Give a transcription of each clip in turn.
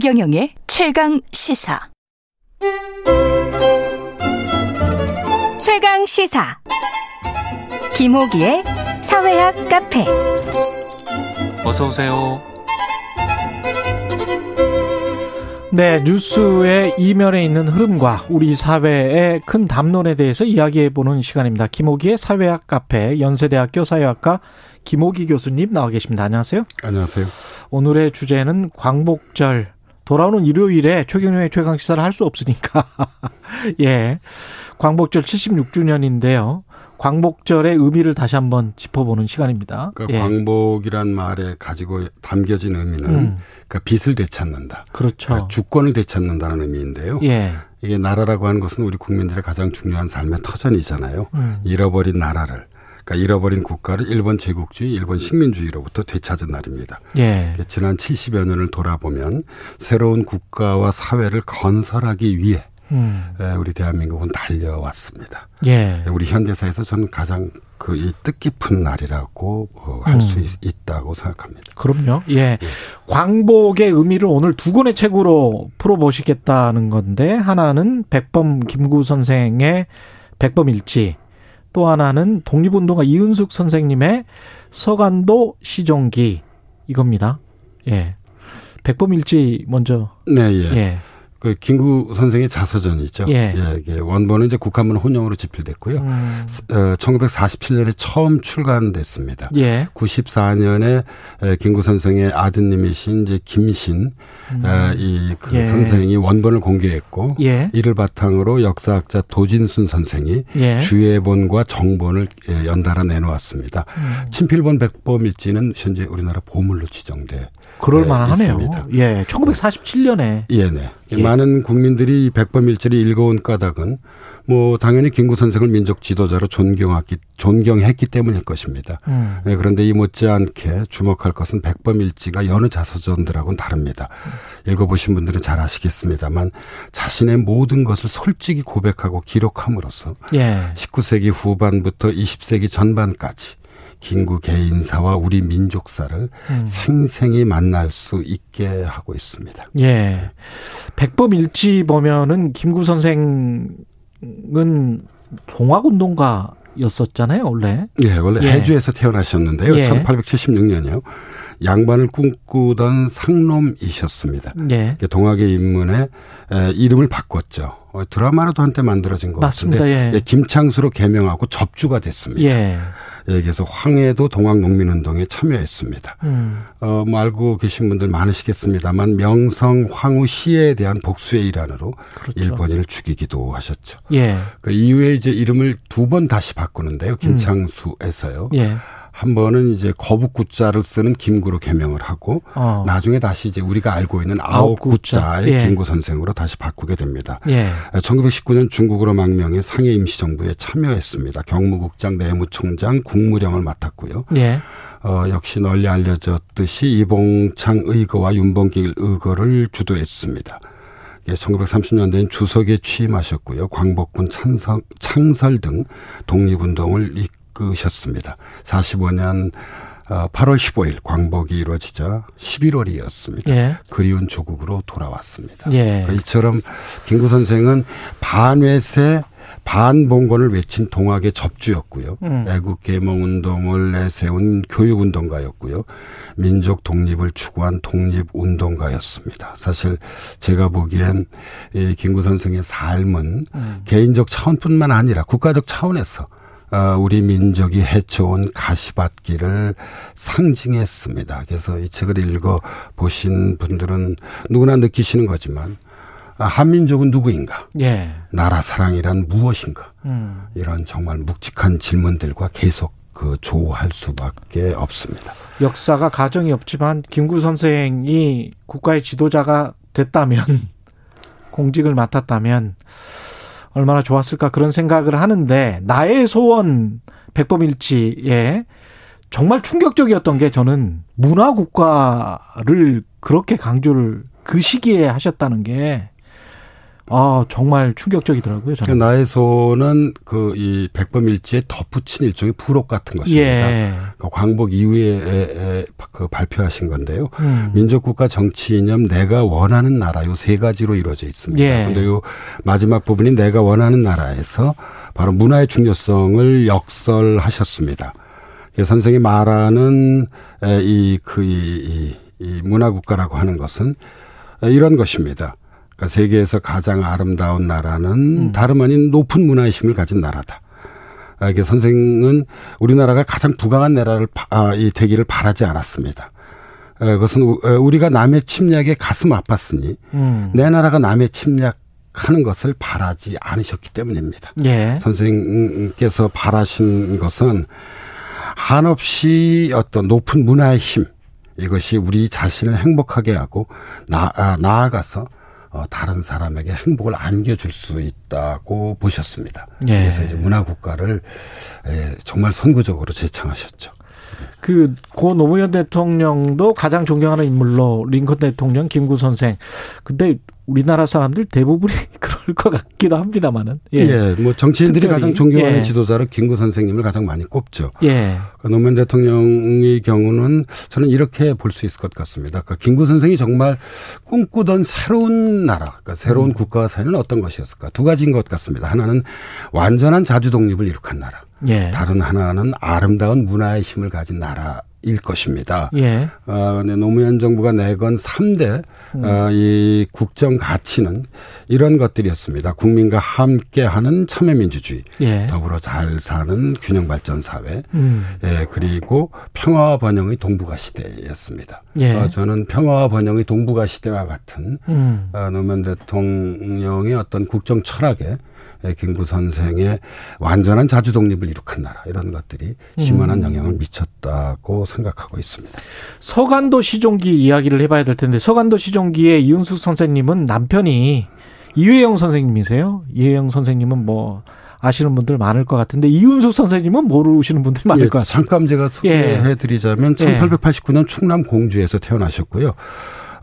최경영의 최강 시사. 최강 시사. 김호기의 사회학 카페. 어서 오세요. 네, 뉴스의 이면에 있는 흐름과 우리 사회의 큰 담론에 대해서 이야기해 보는 시간입니다. 김호기의 사회학 카페 연세대학교 사회학과 김호기 교수님 나와 계십니다. 안녕하세요. 안녕하세요. 오늘의 주제는 광복절 돌아오는 일요일에 최경영의 최강 시사를 할 수 없으니까 예. 광복절 76주년인데요. 광복절의 의미를 다시 한번 짚어보는 시간입니다. 그러니까 예. 광복이란 말에 가지고 담겨진 의미는 음. 그러니까 빚을 되찾는다. 그렇죠. 그러니까 주권을 되찾는다는 의미인데요. 예. 이게 나라라고 하는 것은 우리 국민들의 가장 중요한 삶의 터전이잖아요. 음. 잃어버린 나라를 그러니까 잃어버린 국가를 일본 제국주의, 일본 식민주의로부터 되찾은 날입니다. 예. 지난 70여 년을 돌아보면 새로운 국가와 사회를 건설하기 위해 음. 에, 우리 대한민국은 달려왔습니다. 예. 우리 현대사에서 저는 가장 그 이 뜻깊은 날이라고 어, 할수 음. 있다고 생각합니다. 그럼요. 예. 광복의 의미를 오늘 두 권의 책으로 풀어보시겠다는 건데, 하나는 백범 김구 선생의 백범일지, 또 하나는 독립운동가 이은숙 선생님의 서간도 시종기, 이겁니다. 예. 백범일지 먼저, 네, 예. 예. 그 김구 선생의 자서전이죠. 예. 이게 원본은 이제 국한문 혼용으로 집필됐고요. 음, 어, 1947년에 처음 출간됐습니다. 예. 94년에 김구 선생의 아드님이신 이제 김신 이그 음. 예. 선생이 원본을 공개했고 예. 이를 바탕으로 역사학자 도진순 선생이 예. 주예본과 정본을 예, 연달아 내놓았습니다. 음. 친필본 백범일지는 현재 우리나라 보물로 지정돼 그럴 네, 만하네요. 예. 1947년에. 예네. 예. 많은 국민들이 이 백범일지를 읽어온 까닭은 뭐 당연히 김구 선생을 민족 지도자로 존경했기 존경했기 때문일 것입니다. 음. 예, 그런데 이 못지않게 주목할 것은 백범일지가 여느 자서전들하고는 다릅니다. 읽어보신 분들은 잘 아시겠습니다만 자신의 모든 것을 솔직히 고백하고 기록함으로써 예. 19세기 후반부터 20세기 전반까지 김구 개인사와 우리 민족사를 음. 생생히 만날 수 있게 하고 있습니다. 예. 백범일지 보면은 김구 선생은 동학운동가 였었잖아요, 원래. 예, 원래 예. 해주에서 태어나셨는데요. 예. 1876년이요. 양반을 꿈꾸던 상놈이셨습니다. 예. 동학의 인문에 에, 이름을 바꿨죠. 어, 드라마로도 한때 만들어진 것 맞습니다. 같은데 예. 김창수로 개명하고 접주가 됐습니다. 예. 예, 그래서 황해도 동학농민운동에 참여했습니다. 음. 어, 뭐 알고 계신 분들 많으시겠습니다만 명성 황후 시에 대한 복수의 일환으로 그렇죠. 일본인을 죽이기도 하셨죠. 예. 그 이후에 이제 이름을 두 번 다시 바꾸는데요. 김창수에서요. 예. 한 번은 이제 거북구자를 쓰는 김구로 개명을 하고 어. 나중에 다시 이제 우리가 알고 있는 아홉구자. 아홉구자의 예. 김구 선생으로 다시 바꾸게 됩니다. 예. 1919년 중국으로 망명해 상해 임시정부에 참여했습니다. 경무국장, 내무총장, 국무령을 맡았고요. 예. 어, 역시 널리 알려졌듯이 이봉창 의거와 윤봉길 의거를 주도했습니다. 예, 1930년대엔 주석에 취임하셨고요. 광복군 찬성, 창설 등 독립운동을 이끄셨습니다. 45년 어, 8월 15일 광복이 이루어지자 11월이었습니다. 예. 그리운 조국으로 돌아왔습니다. 예. 그러니까 이처럼 김구 선생은 반외세 반봉건을 외친 동학의 접주였고요. 음. 애국 개몽 운동을 내세운 교육 운동가였고요. 민족 독립을 추구한 독립 운동가였습니다. 사실 제가 보기엔 이 김구 선생의 삶은 음. 개인적 차원뿐만 아니라 국가적 차원에서 어, 우리 민족이 헤쳐온 가시밭길을 상징했습니다. 그래서 이 책을 읽어 보신 분들은 누구나 느끼시는 거지만 아, 한민족은 누구인가? 예. 나라 사랑이란 무엇인가? 음. 이런 정말 묵직한 질문들과 계속 그 조할 수밖에 없습니다. 역사가 가정이 없지만 김구 선생이 국가의 지도자가 됐다면 공직을 맡았다면 얼마나 좋았을까 그런 생각을 하는데 나의 소원 백범일지에 정말 충격적이었던 게 저는 문화 국가를 그렇게 강조를 그 시기에 하셨다는 게 아, 정말 충격적이더라고요. 그 저는. 손은 그이 백범일지에 덧붙인 일종의 부록 같은 것입니다. 예. 그 광복 이후에 에, 에, 그 발표하신 건데요. 음. 민족국가 정치 이념 내가 원하는 나라 요 세 가지로 이루어져 있습니다. 예. 그런데 요 마지막 부분이 내가 원하는 나라에서 바로 문화의 중요성을 역설하셨습니다. 그 선생이 말하는 이그 이, 이, 이 문화국가라고 하는 것은 이런 것입니다. 그러니까 세계에서 가장 아름다운 나라는 음. 다름 아닌 높은 문화의식을 가진 나라다. 아, 이게 선생은 우리나라가 가장 부강한 나라를 바- 아, 이 되기를 바라지 않았습니다. 에, 그것은 우- 우리가 남의 침략에 가슴 아팠으니 음. 내 나라가 남의 침략하는 것을 바라지 않으셨기 때문입니다. 예. 선생님께서 바라신 것은 한없이 어떤 높은 문화의 힘 이것이 우리 자신을 행복하게 하고 나, 아, 나아가서 어, 다른 사람에게 행복을 안겨줄 수 있다고 보셨습니다. 예. 그래서 이제 문화 국가를 에, 정말 선구적으로 제창하셨죠. 그, 고 노무현 대통령도 가장 존경하는 인물로 링컨 대통령, 김구 선생. 근데 우리나라 사람들 대부분이 그럴 것 같기도 합니다만은. 예, 뭐 정치인들이 특별히, 가장 존경하는 예. 지도자로 김구 선생님을 가장 많이 꼽죠. 예. 그 노무현 대통령의 경우는 저는 이렇게 볼 수 있을 것 같습니다. 그러니까 김구 선생이 정말 꿈꾸던 새로운 나라, 그러니까 새로운 국가와 사회는 어떤 것이었을까? 두 가지인 것 같습니다. 하나는 완전한 자주 독립을 이룩한 나라. 예. 다른 하나는 아름다운 문화의 힘을 가진 나라 일 것입니다. 예. 어, 근데 노무현 정부가 내건 3대 어, 이 국정 가치는 이런 것들이었습니다. 국민과 함께 하는 참여민주주의, 예. 더불어 잘 사는 균형 발전 사회, 음. 예, 그리고 평화와 번영의 동북아 시대였습니다. 예. 어, 저는 평화와 번영의 동북아 시대와 같은 음. 어, 노무현 대통령의 어떤 국정 철학에 예, 김구 선생의 완전한 자주 독립을 이룩한 나라 이런 것들이 음. 심원한 영향을 미쳤다고 생각하고 있습니다. 서간도 시종기 이야기를 해봐야 될 텐데 서간도 시종기의 이윤숙 선생님은 남편이 이회영 선생님이세요. 이회영 선생님은 뭐 아시는 분들 많을 것 같은데 이윤숙 선생님은 모르시는 분들이 많을 예, 것 같아요. 잠깐 제가 소개해드리자면 예. 1889년 충남 공주에서 태어나셨고요.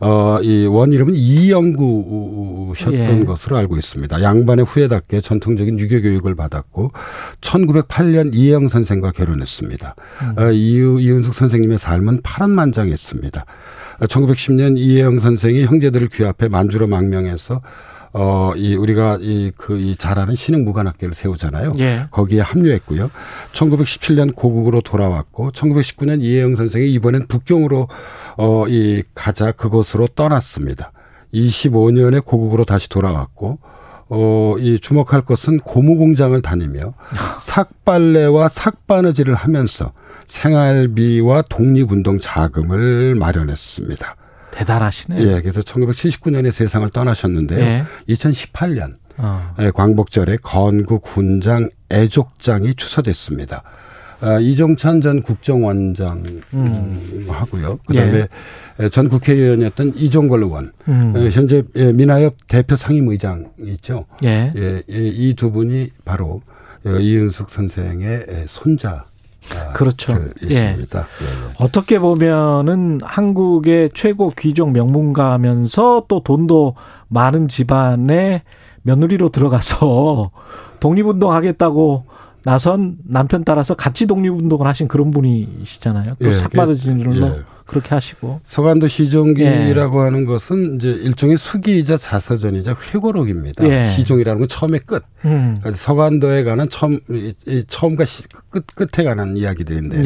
어, 이원 이름은 이영구셨던 예. 것으로 알고 있습니다. 양반의 후예답게 전통적인 유교 교육을 받았고 1908년 이혜영 선생과 결혼했습니다. 음. 어, 이유, 이은숙 선생님의 삶은 파란만장했습니다. 어, 1910년 이혜영 선생이 형제들을 귀합해 만주로 망명해서 어, 이 우리가 이 그이잘 아는 신흥 무관학교를 세우잖아요. 예. 거기에 합류했고요. 1917년 고국으로 돌아왔고 1919년 이혜영 선생이 이번엔 북경으로 어 이 가자 그곳으로 떠났습니다. 25년에 고국으로 다시 돌아왔고 어 이 주목할 것은 고무 공장을 다니며 삭발레와 삭바느질을 하면서 생활비와 독립운동 자금을 마련했습니다. 대단하시네요. 예, 그래서 1979년에 세상을 떠나셨는데요. 예. 2018년 어. 예, 광복절에 건국 군장 애족장이 추서됐습니다. 아, 이종찬 전 국정원장 음, 하고요. 그다음에 전 국회의원이었던 이종걸 의원, 음. 예, 현재 예, 민하협 대표 상임의장 있죠. 예. 예, 이 두 분이 바로 어, 이은숙 선생의 예, 손자. 아, 그렇죠. 있습니다. 예, 예. 어떻게 보면은 한국의 최고 귀족 명문가면서 또 돈도 많은 집안의 며느리로 들어가서 독립운동 하겠다고 나선 남편 따라서 같이 독립운동을 하신 그런 분이시잖아요. 또 예, 삭바르진으로 예. 그렇게 하시고. 서간도 예. 시종기라고 하는 것은 이제 일종의 수기이자 자서전이자 회고록입니다. 예. 시종이라는 건 처음에 끝. 음. 그러니까 서간도에 관한 처음 이- 이 처음과 시, 끝 끝에 관한 이야기들인데요.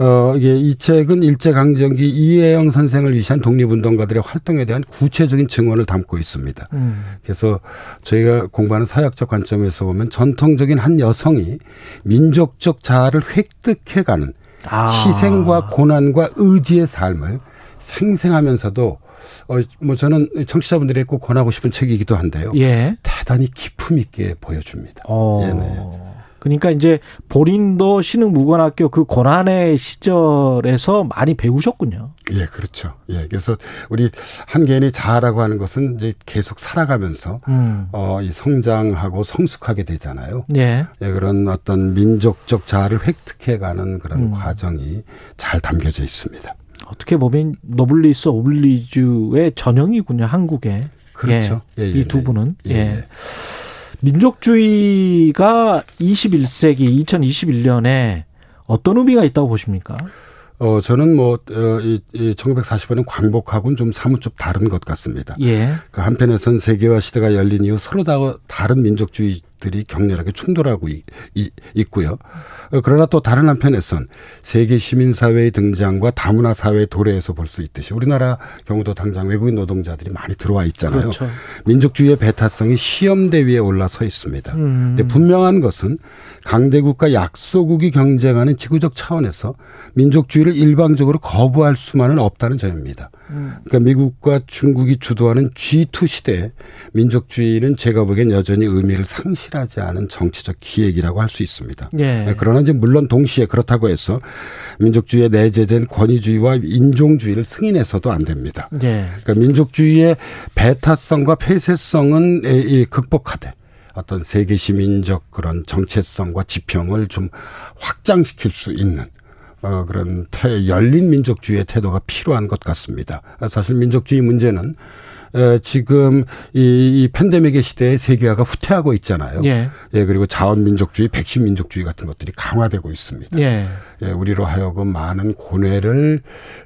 예. 어 이게 이 책은 일제 강점기 이혜영 선생을 위시한 독립운동가들의 활동에 대한 구체적인 증언을 담고 있습니다. 음. 그래서 저희가 공부하는 사역적 관점에서 보면 전통적인 한 여성이 민족적 자아를 획득해가는 아. 희생과 고난과 의지의 삶을 생생하면서도 어 뭐 저는 청취자분들이 꼭 권하고 싶은 책이기도 한데요. 예. 대단히 기품 있게 보여줍니다. 어. 네네. 그러니까 이제 본인도 신흥 무관학교 그 고난의 시절에서 많이 배우셨군요. 예, 그렇죠. 예, 그래서 우리 한 개인의 자아라고 하는 것은 이제 계속 살아가면서 음. 어, 이 성장하고 성숙하게 되잖아요. 예. 예, 그런 어떤 민족적 자아를 획득해가는 그런 음. 과정이 잘 담겨져 있습니다. 어떻게 보면 노블리스 오블리주의 전형이군요, 한국에. 그렇죠. 예, 예, 이두 네. 분은 예, 예. 예. 민족주의가 21세기 2021년에 어떤 의미가 있다고 보십니까? 어, 저는 뭐, 어, 이, 이 1940년은 광복하고는 좀 사뭇 좀 다른 것 같습니다. 예. 그 한편에선 세계화 시대가 열린 이후 서로 다 다른 민족주의 들이 격렬하게 충돌하고 이, 이, 있고요. 어, 그러나 또 다른 한편에선 세계 시민사회의 등장과 다문화 사회의 도래에서 볼 수 있듯이 우리나라 경우도 당장 외국인 노동자들이 많이 들어와 있잖아요. 그렇죠. 민족주의의 배타성이 시험대 위에 올라서 있습니다. 음. 근데 분명한 것은 강대국과 약소국이 경쟁하는 지구적 차원에서 민족주의를 일방적으로 거부할 수만은 없다는 점입니다. 그러니까 미국과 중국이 주도하는 G2 시대에 민족주의는 제가 보기엔 여전히 의미를 상실 하지 않은 정치적 기획이라고 할 수 있습니다. 예. 그러나 이제 물론 동시에 그렇다고 해서 민족주의에 내재된 권위주의와 인종주의를 승인해서도 안 됩니다. 예. 그러니까 민족주의의 배타성과 폐쇄성은 극복하되 어떤 세계 시민적 그런 정체성과 지평을 좀 확장시킬 수 있는 어, 그런 태, 열린 민족주의의 태도가 필요한 것 같습니다. 사실 민족주의 문제는 에, 지금 이, 이 팬데믹의 시대에 세계화가 후퇴하고 있잖아요. 예. 예, 그리고 자원민족주의, 백신민족주의 같은 것들이 강화되고 있습니다. 예. 예, 우리로 하여금 많은 고뇌를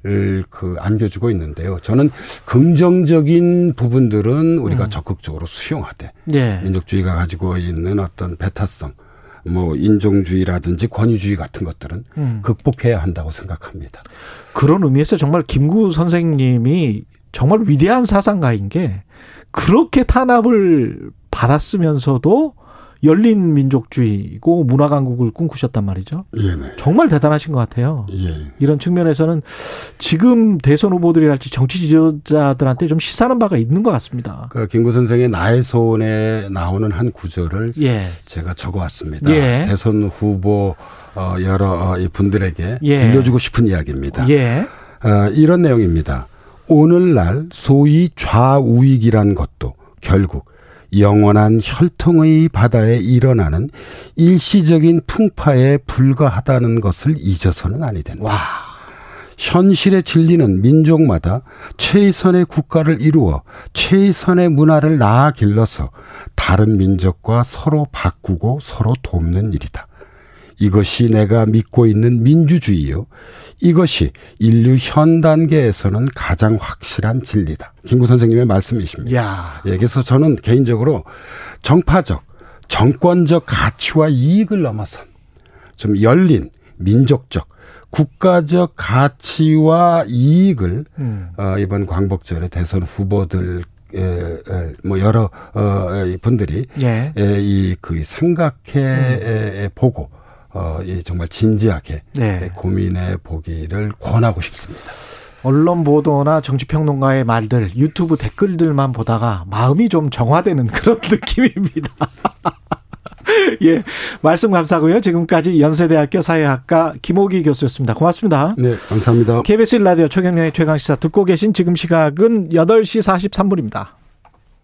을, 그 안겨주고 있는데요. 저는 긍정적인 부분들은 우리가 적극적으로 수용하되 예. 민족주의가 가지고 있는 어떤 배타성, 뭐 인종주의라든지 권위주의 같은 것들은 음. 극복해야 한다고 생각합니다. 그런 의미에서 정말 김구 선생님이 정말 위대한 사상가인 게 그렇게 탄압을 받았으면서도 열린 민족주의고 문화 강국을 꿈꾸셨단 말이죠. 예, 네. 정말 대단하신 것 같아요. 예. 이런 측면에서는 지금 대선 후보들이랄지 정치 지도자들한테 좀 시사하는 바가 있는 것 같습니다. 그 김구 선생의 나의 소원에 나오는 한 구절을 예. 제가 적어왔습니다. 예. 대선 후보 어, 여러 어, 이 분들에게 예. 들려주고 싶은 이야기입니다. 예. 어, 이런 내용입니다. 오늘날 소위 좌우익이란 것도 결국 영원한 혈통의 바다에 일어나는 일시적인 풍파에 불과하다는 것을 잊어서는 아니 된다. 와. 현실의 진리는 민족마다 최선의 국가를 이루어 최선의 문화를 낳아 길러서 다른 민족과 서로 바꾸고 서로 돕는 일이다. 이것이 내가 믿고 있는 민주주의요. 이것이 인류 현 단계에서는 가장 확실한 진리다. 김구 선생님의 말씀이십니다. 야. 예, 그래서 저는 개인적으로 정파적, 정권적 가치와 이익을 넘어선 좀 열린 민족적, 국가적 가치와 이익을 음. 어, 이번 광복절에 대선 후보들 에, 에, 뭐 여러 어, 이 분들이 예. 에, 이그 생각해 에, 에, 보고 어, 이 정말 진지하게 네. 에, 고민해 보기를 권하고 싶습니다. 언론 보도나 정치평론가의 말들, 유튜브 댓글들만 보다가 마음이 좀 정화되는 그런 느낌입니다. 예. 말씀 감사하고요. 지금까지 연세대학교 사회학과 김호기 교수였습니다. 고맙습니다. 네, 감사합니다. KBS 라디오 최경련의 최강시사 듣고 계신 지금 시각은 8시 43분입니다.